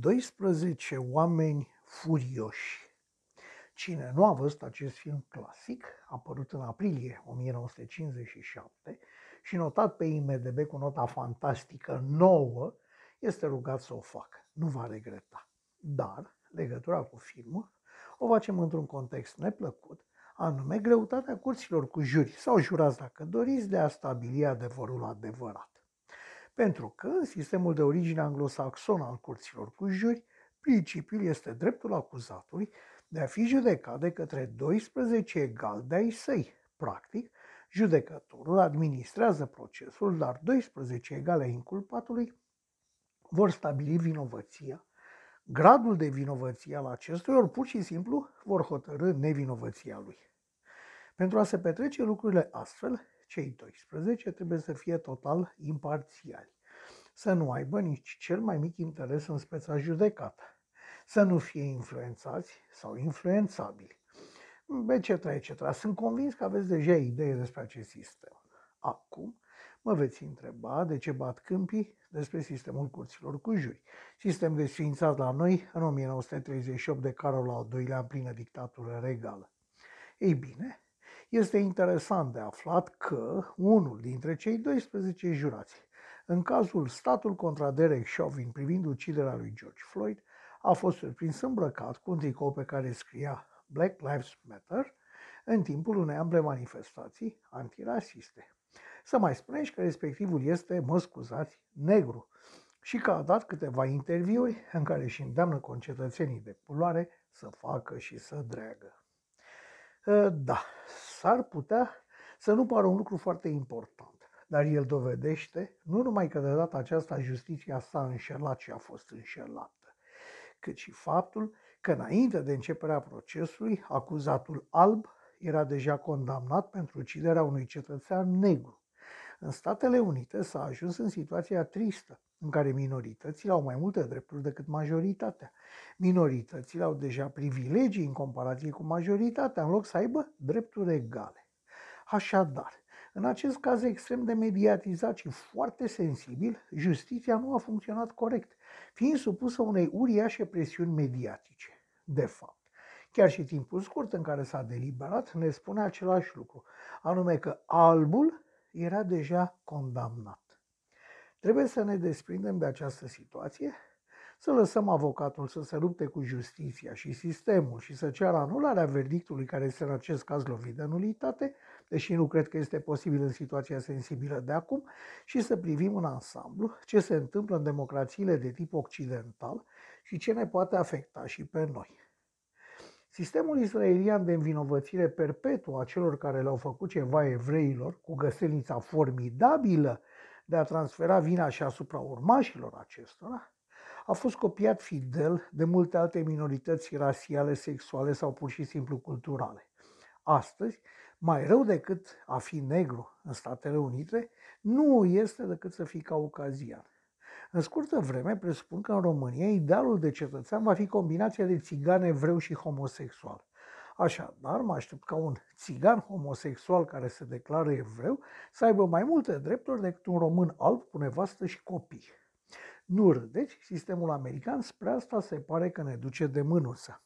12 oameni furioși. Cine nu a văzut acest film clasic, apărut în aprilie 1957 și notat pe IMDB cu nota fantastică 9, este rugat să o facă. Nu va regreta. Dar legătura cu filmul o facem într-un context neplăcut, anume greutatea curților cu juri sau jurați dacă doriți de a stabili adevărul adevărat. Pentru că în sistemul de origine anglosaxon al curților cu juri, principiul este dreptul acuzatului de a fi judecat de către 12 egali de ai săi. Practic, judecătorul administrează procesul, dar 12 egale ai inculpatului vor stabili vinovăția, gradul de vinovăție al acestuia, ori pur și simplu vor hotărâ nevinovăția lui. Pentru a se petrece lucrurile astfel, cei 12 trebuie să fie total imparțiali, să nu aibă nici cel mai mic interes în speța judecată, să nu fie influențați sau influențabili, etc., etc. Sunt convins că aveți deja idee despre acest sistem. Acum mă veți întreba de ce bat câmpii despre sistemul curților cu juri, sistem desfințat la noi în 1938 de Carol al II-lea în plină dictatură regală. Ei bine, este interesant de aflat că unul dintre cei 12 jurați, în cazul statul contra Derek Chauvin privind uciderea lui George Floyd, a fost surprins îmbrăcat cu un tricou pe care scria Black Lives Matter în timpul unei ample manifestații antirasiste. Să mai spuneți că respectivul este, mă scuzați, negru și că a dat câteva interviuri în care își îndeamnă concetățenii de culoare să facă și să dreagă. Ă, da, s-ar putea să nu pară un lucru foarte important, dar el dovedește nu numai că de data aceasta justiția s-a înșelat și a fost înșelată, cât și faptul că înainte de începerea procesului, acuzatul alb era deja condamnat pentru uciderea unui cetățean negru. În Statele Unite s-a ajuns în situația tristă, în care minoritățile au mai multe drepturi decât majoritatea. Minoritățile au deja privilegii în comparație cu majoritatea, în loc să aibă drepturi egale. Așadar, în acest caz extrem de mediatizat și foarte sensibil, justiția nu a funcționat corect, fiind supusă unei uriașe presiuni mediatice. De fapt, chiar și timpul scurt în care s-a deliberat ne spune același lucru, anume că albul era deja condamnat. Trebuie să ne desprindem de această situație, să lăsăm avocatul să se lupte cu justiția și sistemul și să ceară anularea verdictului care este în acest caz lovit de nulitate, deși nu cred că este posibil în situația sensibilă de acum, și să privim în ansamblu ce se întâmplă în democrațiile de tip occidental și ce ne poate afecta și pe noi. Sistemul israelian de învinovățire perpetuă a celor care le-au făcut ceva evreilor, cu găselnița formidabilă de a transfera vina și asupra urmașilor acestora, a fost copiat fidel de multe alte minorități rasiale, sexuale sau pur și simplu culturale. Astăzi, mai rău decât a fi negru în Statele Unite, nu este decât să fii caucazian. În scurtă vreme, presupun că în România idealul de cetățean va fi combinația de țigan evreu și homosexual. Așadar, mă aștept ca un țigan homosexual care se declară evreu să aibă mai multe drepturi decât un român alb cu nevastă și copii. Nu râdeți, sistemul american spre asta se pare că ne duce de mânuță.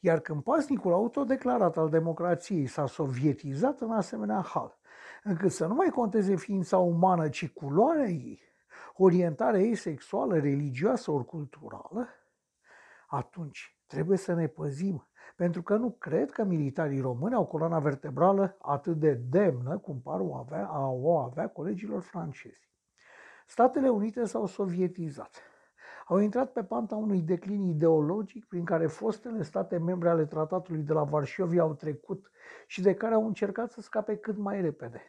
Iar când pasnicul autodeclarat al democrației s-a sovietizat în asemenea hal, încât să nu mai conteze ființa umană, ci culoarea ei, orientarea ei sexuală, religioasă ori culturală, atunci trebuie să ne păzim, pentru că nu cred că militarii români au coloana vertebrală atât de demnă cum par o avea, a o avea colegilor francezi. Statele Unite s-au sovietizat. Au intrat pe panta unui declin ideologic prin care fostele state membre ale tratatului de la Varșovia au trecut și de care au încercat să scape cât mai repede.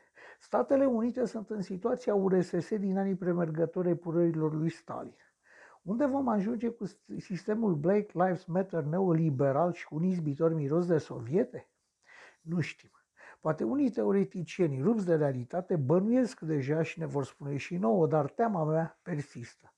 Statele Unite sunt în situația URSS din anii premergători epurărilor lui Stalin. Unde vom ajunge cu sistemul Black Lives Matter neoliberal și cu un izbitor miros de soviete? Nu știm. Poate unii teoreticieni rupți de realitate bănuiesc deja și ne vor spune și nouă, dar teama mea persistă.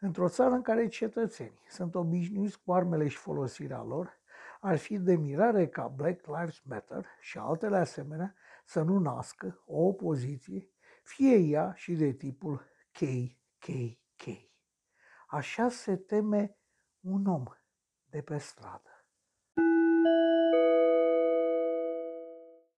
Într-o țară în care cetățenii sunt obișnuiți cu armele și folosirea lor, ar fi de mirare ca Black Lives Matter și altele asemenea să nu nască o opoziție, fie ea și de tipul KKK. Așa se teme un om de pe stradă.